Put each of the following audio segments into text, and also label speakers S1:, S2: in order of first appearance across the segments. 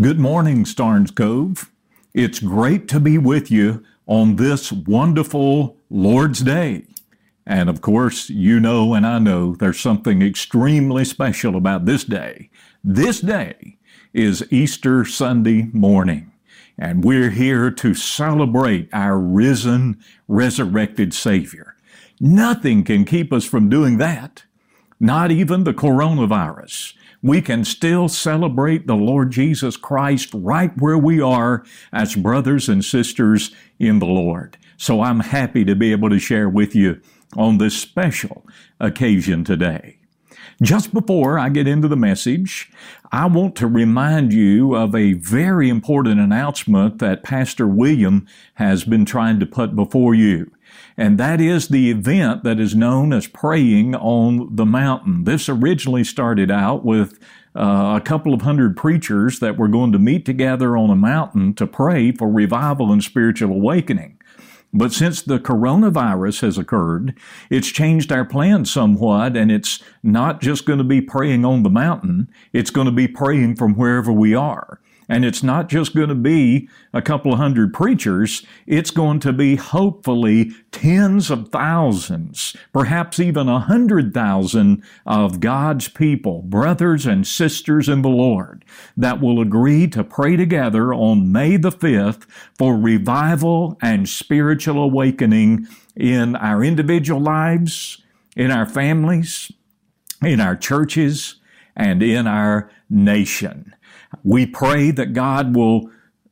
S1: Good morning, Starnes Cove. It's great to be with you on this wonderful Lord's Day. And of course, you know and I know there's something extremely special about this day. This day is Easter Sunday morning, and we're here to celebrate our risen, resurrected Savior. Nothing can keep us from doing that, not even the coronavirus we can still celebrate the Lord Jesus Christ right where we are as brothers and sisters in the Lord. So I'm happy to be able to share with you on this special occasion today. Just before I get into the message, I want to remind you of a very important announcement that Pastor William has been trying to put before you and that is the event that is known as praying on the mountain. This originally started out with uh, a couple of hundred preachers that were going to meet together on a mountain to pray for revival and spiritual awakening. But since the coronavirus has occurred, it's changed our plans somewhat, and it's not just going to be praying on the mountain, it's going to be praying from wherever we are. And it's not just going to be a couple of hundred preachers. It's going to be hopefully tens of thousands, perhaps even a hundred thousand of God's people, brothers and sisters in the Lord, that will agree to pray together on May the 5th for revival and spiritual awakening in our individual lives, in our families, in our churches, and in our nation. We pray that God will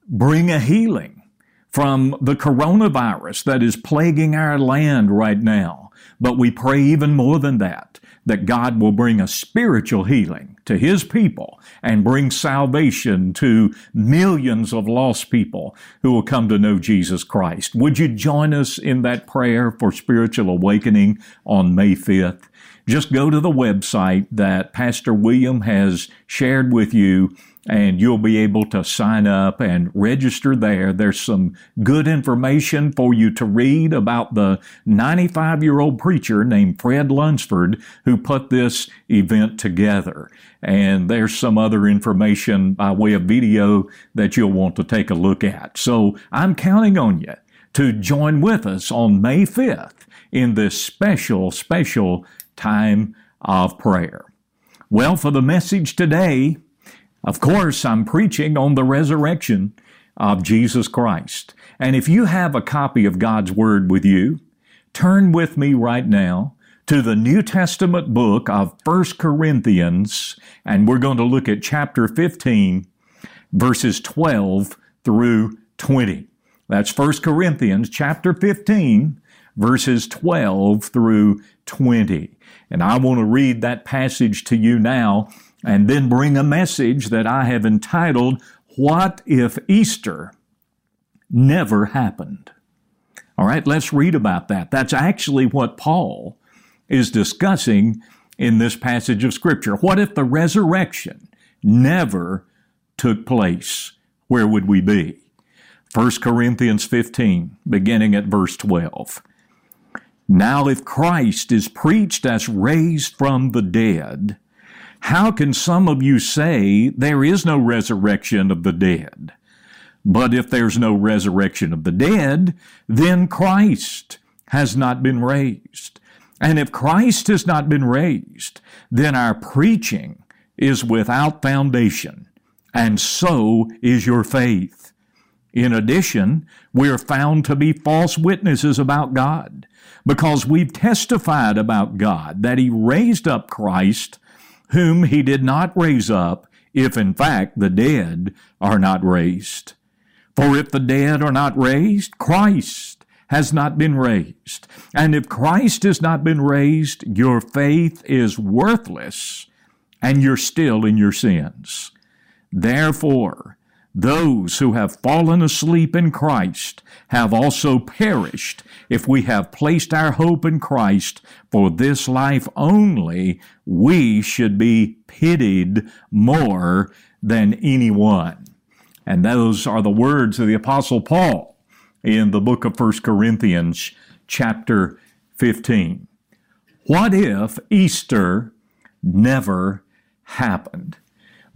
S1: bring a healing from the coronavirus that is plaguing our land right now. But we pray even more than that, that God will bring a spiritual healing to His people and bring salvation to millions of lost people who will come to know Jesus Christ. Would you join us in that prayer for spiritual awakening on May 5th? Just go to the website that Pastor William has shared with you and you'll be able to sign up and register there. There's some good information for you to read about the 95 year old preacher named Fred Lunsford who put this event together. And there's some other information by way of video that you'll want to take a look at. So I'm counting on you to join with us on May 5th in this special, special time of prayer. Well, for the message today, of course, I'm preaching on the resurrection of Jesus Christ. And if you have a copy of God's Word with you, turn with me right now to the New Testament book of 1 Corinthians, and we're going to look at chapter 15, verses 12 through 20. That's 1 Corinthians chapter 15, verses 12 through 20. And I want to read that passage to you now and then bring a message that I have entitled, What If Easter Never Happened? All right, let's read about that. That's actually what Paul is discussing in this passage of Scripture. What if the resurrection never took place? Where would we be? 1 Corinthians 15, beginning at verse 12. Now, if Christ is preached as raised from the dead, how can some of you say there is no resurrection of the dead? But if there's no resurrection of the dead, then Christ has not been raised. And if Christ has not been raised, then our preaching is without foundation, and so is your faith. In addition, we are found to be false witnesses about God, because we've testified about God that He raised up Christ whom he did not raise up, if in fact the dead are not raised. For if the dead are not raised, Christ has not been raised. And if Christ has not been raised, your faith is worthless and you're still in your sins. Therefore, those who have fallen asleep in Christ have also perished if we have placed our hope in Christ for this life only. We should be pitied more than anyone. And those are the words of the Apostle Paul in the book of 1 Corinthians, chapter 15. What if Easter never happened?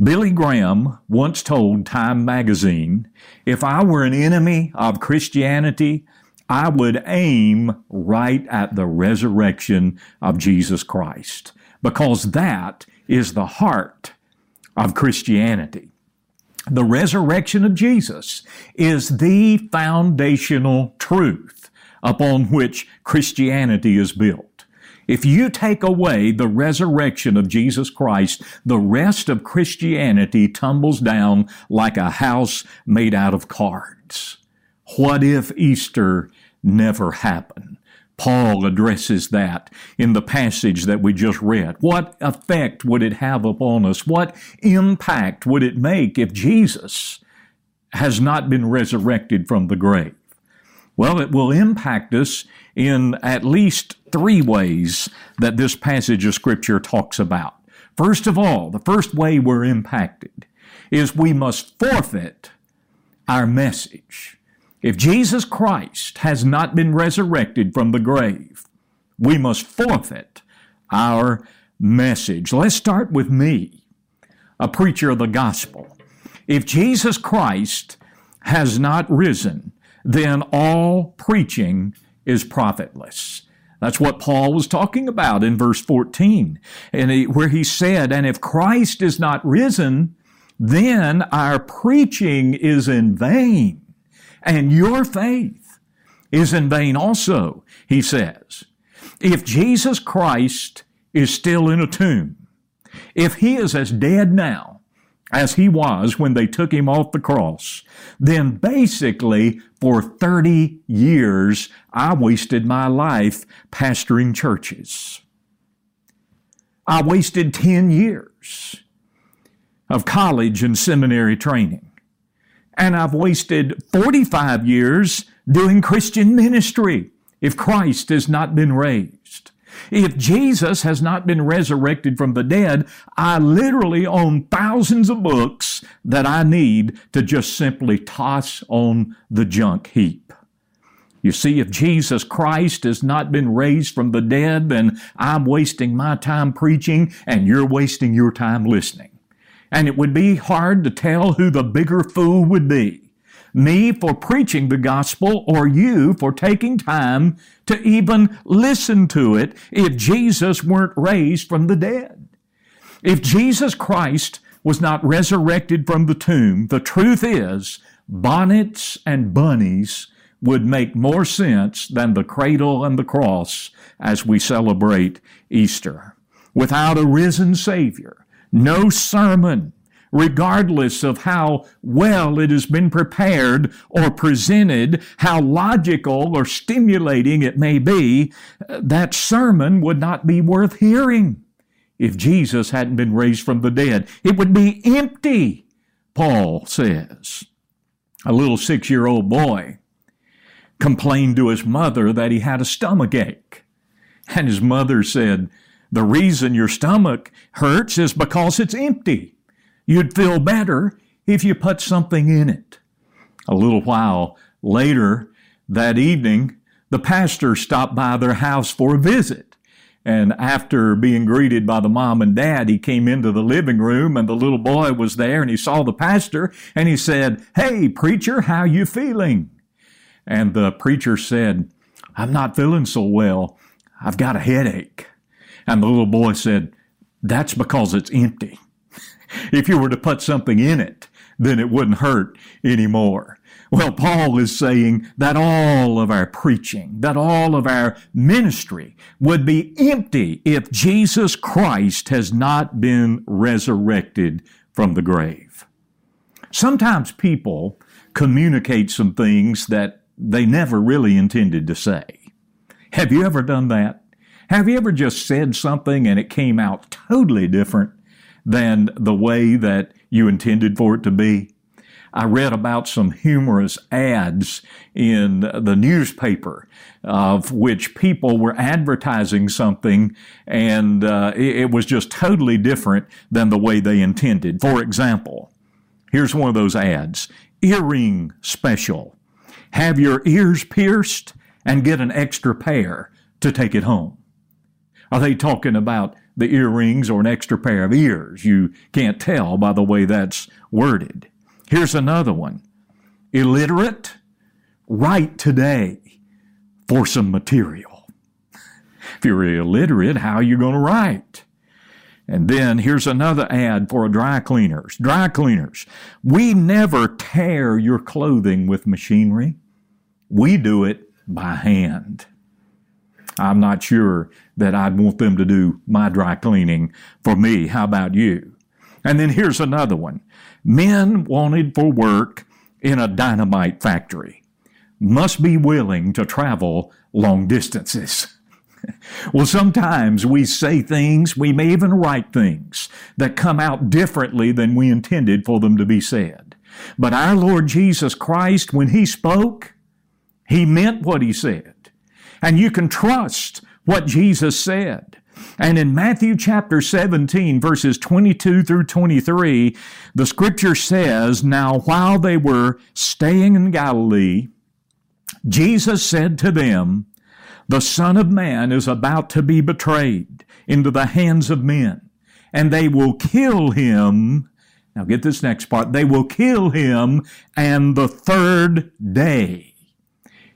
S1: Billy Graham once told Time magazine, if I were an enemy of Christianity, I would aim right at the resurrection of Jesus Christ, because that is the heart of Christianity. The resurrection of Jesus is the foundational truth upon which Christianity is built. If you take away the resurrection of Jesus Christ, the rest of Christianity tumbles down like a house made out of cards. What if Easter never happened? Paul addresses that in the passage that we just read. What effect would it have upon us? What impact would it make if Jesus has not been resurrected from the grave? Well, it will impact us in at least three ways that this passage of Scripture talks about. First of all, the first way we're impacted is we must forfeit our message. If Jesus Christ has not been resurrected from the grave, we must forfeit our message. Let's start with me, a preacher of the gospel. If Jesus Christ has not risen, then all preaching is profitless. That's what Paul was talking about in verse 14, and he, where he said, And if Christ is not risen, then our preaching is in vain, and your faith is in vain also, he says. If Jesus Christ is still in a tomb, if he is as dead now as he was when they took him off the cross, then basically for 30 years I wasted my life pastoring churches. I wasted 10 years of college and seminary training. And I've wasted 45 years doing Christian ministry if Christ has not been raised. If Jesus has not been resurrected from the dead, I literally own thousands of books that I need to just simply toss on the junk heap. You see, if Jesus Christ has not been raised from the dead, then I'm wasting my time preaching and you're wasting your time listening. And it would be hard to tell who the bigger fool would be me for preaching the gospel or you for taking time to even listen to it if Jesus weren't raised from the dead. If Jesus Christ was not resurrected from the tomb, the truth is bonnets and bunnies would make more sense than the cradle and the cross as we celebrate Easter. Without a risen Savior, no sermon, regardless of how well it has been prepared or presented, how logical or stimulating it may be, that sermon would not be worth hearing if Jesus hadn't been raised from the dead. It would be empty, Paul says. A little six year old boy complained to his mother that he had a stomach ache. And his mother said, The reason your stomach hurts is because it's empty. You'd feel better if you put something in it. A little while later that evening, the pastor stopped by their house for a visit. And after being greeted by the mom and dad, he came into the living room and the little boy was there and he saw the pastor and he said, Hey, preacher, how you feeling? And the preacher said, I'm not feeling so well. I've got a headache. And the little boy said, That's because it's empty if you were to put something in it, then it wouldn't hurt anymore. Well, Paul is saying that all of our preaching, that all of our ministry would be empty if Jesus Christ has not been resurrected from the grave. Sometimes people communicate some things that they never really intended to say. Have you ever done that? Have you ever just said something and it came out totally different than the way that you intended for it to be. I read about some humorous ads in the newspaper of which people were advertising something and uh, it was just totally different than the way they intended. For example, here's one of those ads earring special. Have your ears pierced and get an extra pair to take it home. Are they talking about the earrings or an extra pair of ears. You can't tell by the way that's worded. Here's another one. Illiterate, write today for some material. If you're illiterate, how are you going to write? And then here's another ad for a dry cleaners. Dry cleaners. We never tear your clothing with machinery. We do it by hand. I'm not sure that I'd want them to do my dry cleaning for me. How about you? And then here's another one. Men wanted for work in a dynamite factory must be willing to travel long distances. well, sometimes we say things, we may even write things that come out differently than we intended for them to be said. But our Lord Jesus Christ, when He spoke, He meant what He said. And you can trust what Jesus said. And in Matthew chapter 17, verses 22 through 23, the scripture says, Now while they were staying in Galilee, Jesus said to them, The Son of Man is about to be betrayed into the hands of men, and they will kill him. Now get this next part. They will kill him, and the third day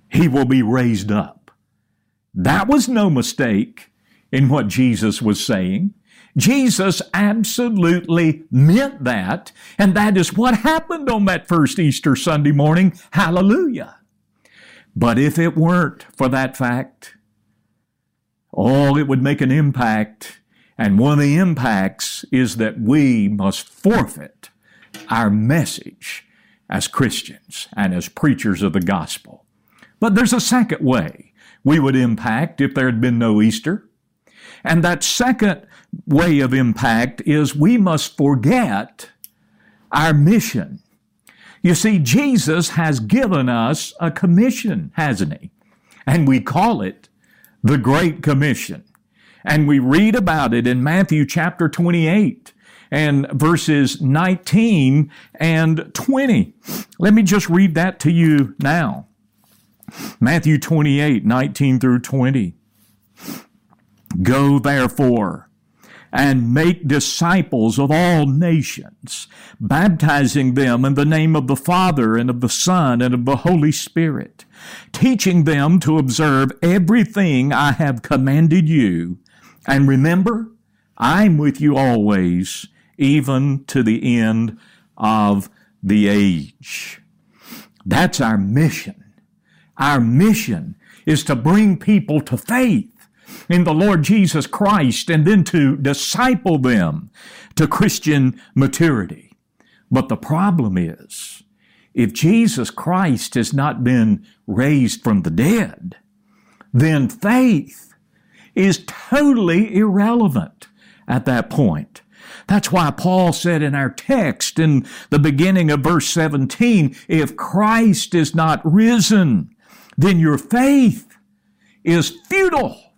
S1: he will be raised up. That was no mistake in what Jesus was saying. Jesus absolutely meant that, and that is what happened on that first Easter Sunday morning. Hallelujah. But if it weren't for that fact, oh, it would make an impact. And one of the impacts is that we must forfeit our message as Christians and as preachers of the gospel. But there's a second way we would impact if there had been no Easter. And that second way of impact is we must forget our mission. You see, Jesus has given us a commission, hasn't he? And we call it the Great Commission. And we read about it in Matthew chapter 28 and verses 19 and 20. Let me just read that to you now. Matthew 28, 19 through 20. Go therefore and make disciples of all nations, baptizing them in the name of the Father and of the Son and of the Holy Spirit, teaching them to observe everything I have commanded you. And remember, I'm with you always, even to the end of the age. That's our mission. Our mission is to bring people to faith in the Lord Jesus Christ and then to disciple them to Christian maturity. But the problem is, if Jesus Christ has not been raised from the dead, then faith is totally irrelevant at that point. That's why Paul said in our text in the beginning of verse 17, if Christ is not risen, then your faith is futile.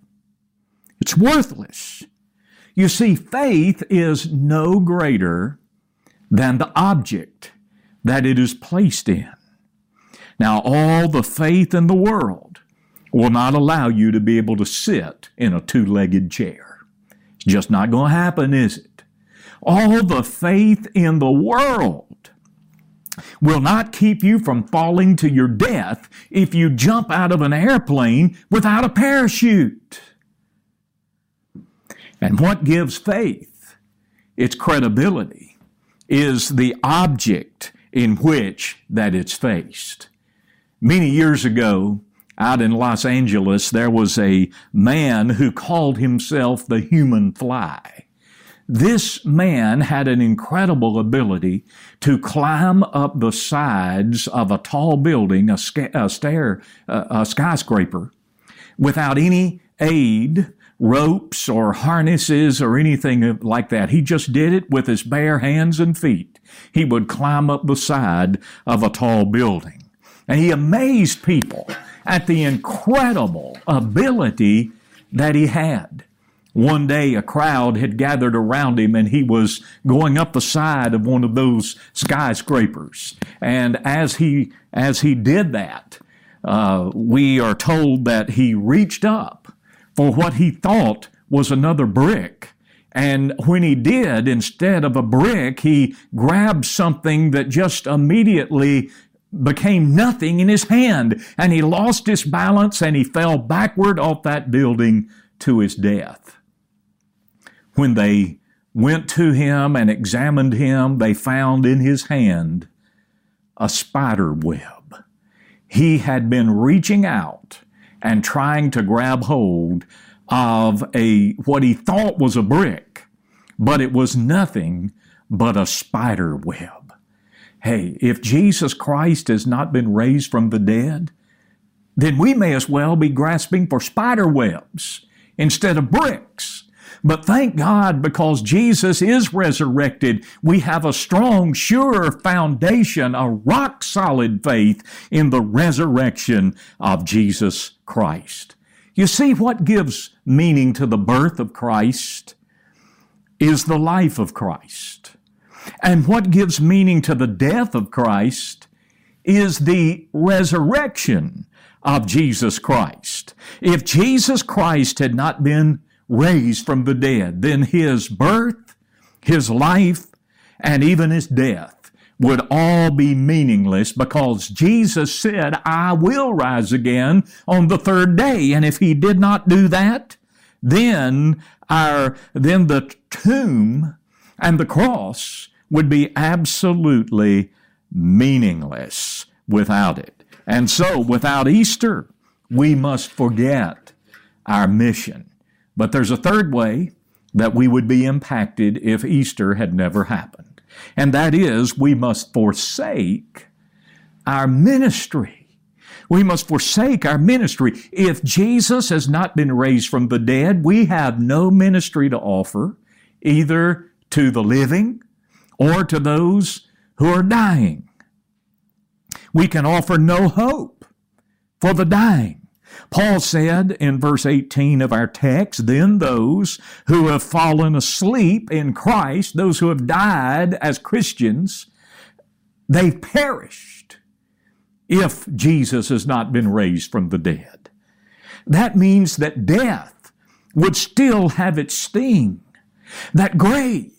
S1: It's worthless. You see, faith is no greater than the object that it is placed in. Now, all the faith in the world will not allow you to be able to sit in a two legged chair. It's just not going to happen, is it? All the faith in the world will not keep you from falling to your death if you jump out of an airplane without a parachute. And what gives faith its credibility is the object in which that it's faced. Many years ago, out in Los Angeles, there was a man who called himself the human fly. This man had an incredible ability to climb up the sides of a tall building, a, sca- a stair, a skyscraper, without any aid ropes or harnesses or anything like that. He just did it with his bare hands and feet. He would climb up the side of a tall building. And he amazed people at the incredible ability that he had. One day a crowd had gathered around him and he was going up the side of one of those skyscrapers. And as he, as he did that, uh, we are told that he reached up for what he thought was another brick And when he did, instead of a brick, he grabbed something that just immediately became nothing in his hand. And he lost his balance and he fell backward off that building to his death. When they went to him and examined him, they found in his hand a spider web. He had been reaching out and trying to grab hold of a, what he thought was a brick, but it was nothing but a spider web. Hey, if Jesus Christ has not been raised from the dead, then we may as well be grasping for spider webs instead of bricks. But thank God, because Jesus is resurrected, we have a strong, sure foundation, a rock solid faith in the resurrection of Jesus Christ. You see, what gives meaning to the birth of Christ is the life of Christ. And what gives meaning to the death of Christ is the resurrection of Jesus Christ. If Jesus Christ had not been raised from the dead, then his birth, his life, and even his death would all be meaningless because Jesus said, I will rise again on the third day. And if he did not do that, then our, then the tomb and the cross would be absolutely meaningless without it. And so without Easter, we must forget our mission. But there's a third way that we would be impacted if Easter had never happened. And that is we must forsake our ministry. We must forsake our ministry. If Jesus has not been raised from the dead, we have no ministry to offer, either to the living or to those who are dying. We can offer no hope for the dying. Paul said in verse 18 of our text, then those who have fallen asleep in Christ, those who have died as Christians, they've perished if Jesus has not been raised from the dead. That means that death would still have its sting. That grave,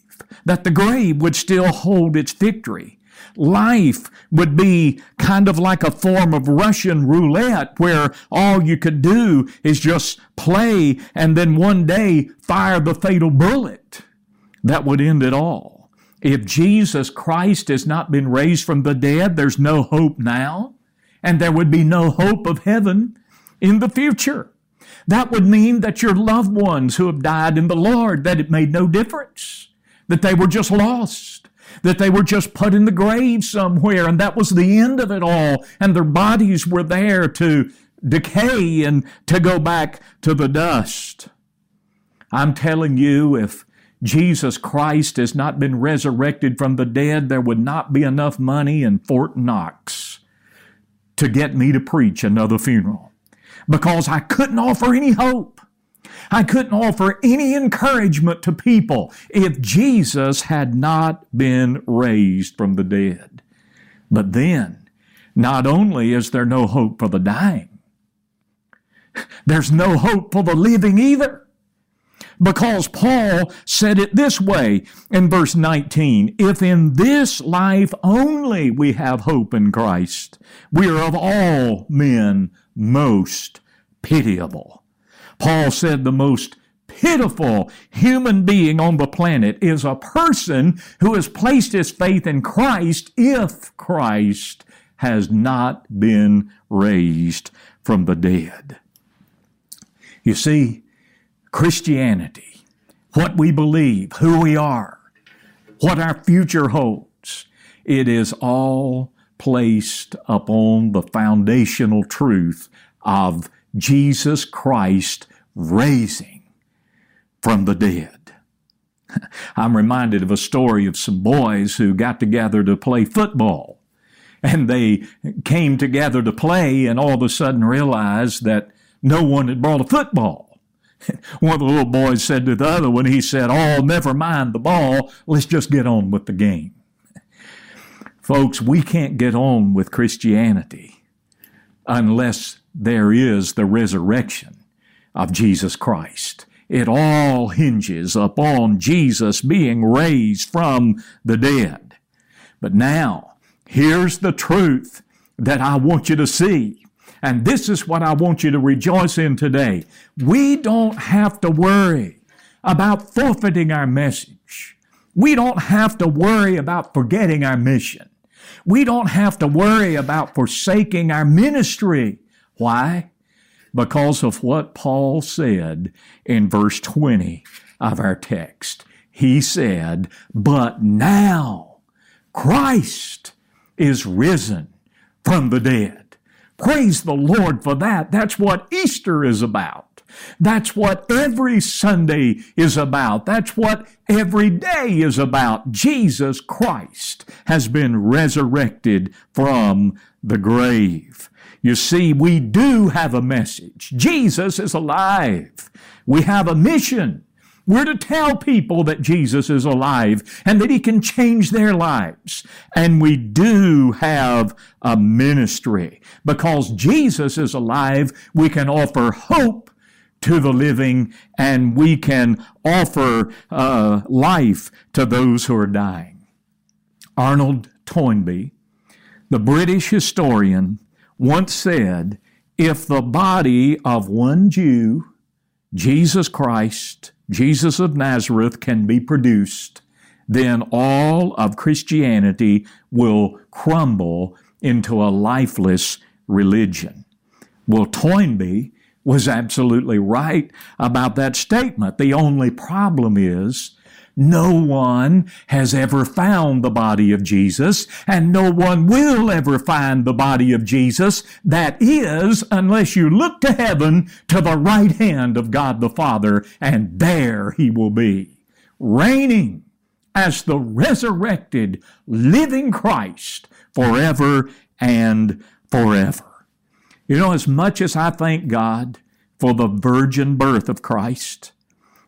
S1: that the grave would still hold its victory life would be kind of like a form of Russian roulette where all you could do is just play and then one day fire the fatal bullet. That would end it all. If Jesus Christ has not been raised from the dead, there's no hope now, and there would be no hope of heaven in the future. That would mean that your loved ones who have died in the Lord, that it made no difference, that they were just lost that they were just put in the grave somewhere and that was the end of it all. And their bodies were there to decay and to go back to the dust. I'm telling you, if Jesus Christ has not been resurrected from the dead, there would not be enough money in Fort Knox to get me to preach another funeral because I couldn't offer any hope. I couldn't offer any encouragement to people if Jesus had not been raised from the dead. But then, not only is there no hope for the dying, there's no hope for the living either. Because Paul said it this way in verse 19 If in this life only we have hope in Christ, we are of all men most pitiable. Paul said the most pitiful human being on the planet is a person who has placed his faith in Christ if Christ has not been raised from the dead. You see, Christianity, what we believe, who we are, what our future holds, it is all placed upon the foundational truth of Jesus Christ raising from the dead. I'm reminded of a story of some boys who got together to play football. And they came together to play and all of a sudden realized that no one had brought a football. One of the little boys said to the other one, he said, Oh, never mind the ball. Let's just get on with the game. Folks, we can't get on with Christianity unless there is the resurrection of Jesus Christ. it all hinges upon Jesus being raised from the dead. But now, here's the truth that I want you to see. And this is what I want you to rejoice in today. We don't have to worry about forfeiting our message. We don't have to worry about forgetting our mission. We don't have to worry about forsaking our ministry. Why? Because of what Paul said in verse 20 of our text. He said, But now Christ is risen from the dead. Praise the Lord for that. That's what Easter is about. That's what every Sunday is about. That's what every day is about. Jesus Christ has been resurrected from the grave. You see, we do have a message. Jesus is alive. We have a mission. We're to tell people that Jesus is alive and that He can change their lives. And we do have a ministry. Because Jesus is alive, we can offer hope to the living and we can offer uh, life to those who are dying. Arnold Toynbee, the British historian, once said, if the body of one Jew, Jesus Christ, Jesus of Nazareth, can be produced, then all of Christianity will crumble into a lifeless religion. Well, Toynbee was absolutely right about that statement. The only problem is no one has ever found the body of Jesus, and no one will ever find the body of Jesus. That is, unless you look to heaven to the right hand of God the Father, and there he will be, reigning as the resurrected, living Christ forever and forever. You know, as much as I thank God for the virgin birth of Christ,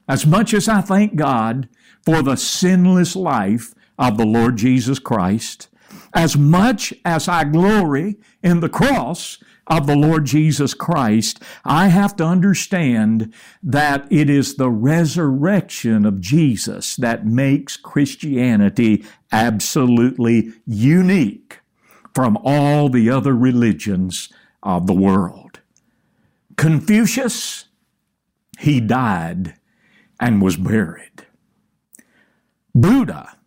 S1: as much as I thank God for the sinless life of the Lord Jesus Christ, as much as I glory in the cross of the Lord Jesus Christ, I have to understand that it is the resurrection of Jesus that makes Christianity absolutely unique from all the other religions of the world. Confucius, he died and was buried. Buddha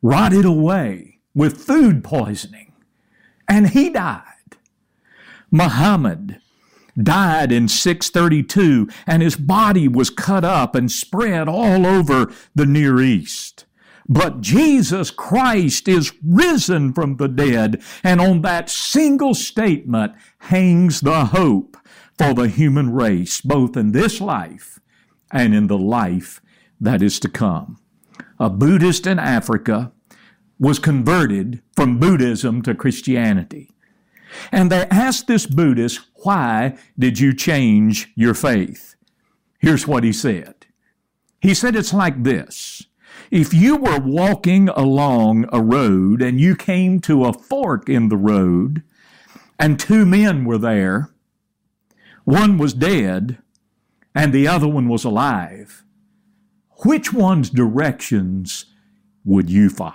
S1: rotted away with food poisoning, and he died. Muhammad died in 632, and his body was cut up and spread all over the Near East. But Jesus Christ is risen from the dead, and on that single statement hangs the hope for the human race, both in this life and in the life that is to come a Buddhist in Africa, was converted from Buddhism to Christianity. And they asked this Buddhist, Why did you change your faith? Here's what he said. He said, It's like this. If you were walking along a road and you came to a fork in the road and two men were there, one was dead and the other one was alive, which one's directions would you follow?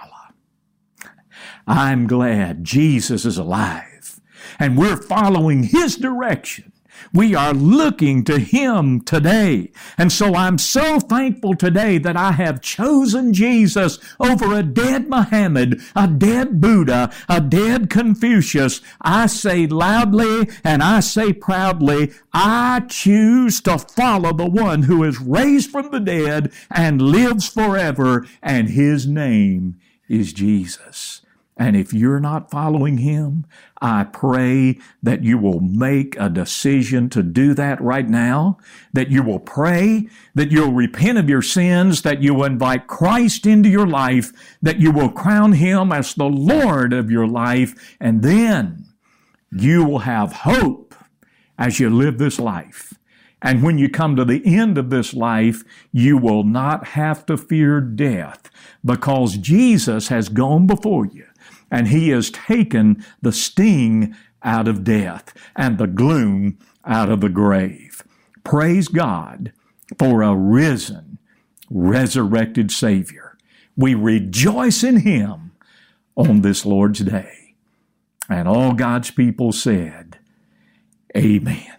S1: I'm glad Jesus is alive and we're following His direction. We are looking to Him today. And so I'm so thankful today that I have chosen Jesus over a dead Muhammad, a dead Buddha, a dead Confucius. I say loudly and I say proudly, I choose to follow the one who is raised from the dead and lives forever, and His name is Jesus. And if you're not following Him, I pray that you will make a decision to do that right now, that you will pray, that you'll repent of your sins, that you will invite Christ into your life, that you will crown Him as the Lord of your life, and then you will have hope as you live this life. And when you come to the end of this life, you will not have to fear death because Jesus has gone before you and he has taken the sting out of death and the gloom out of the grave. Praise God for a risen, resurrected Savior. We rejoice in Him on this Lord's day. And all God's people said, Amen.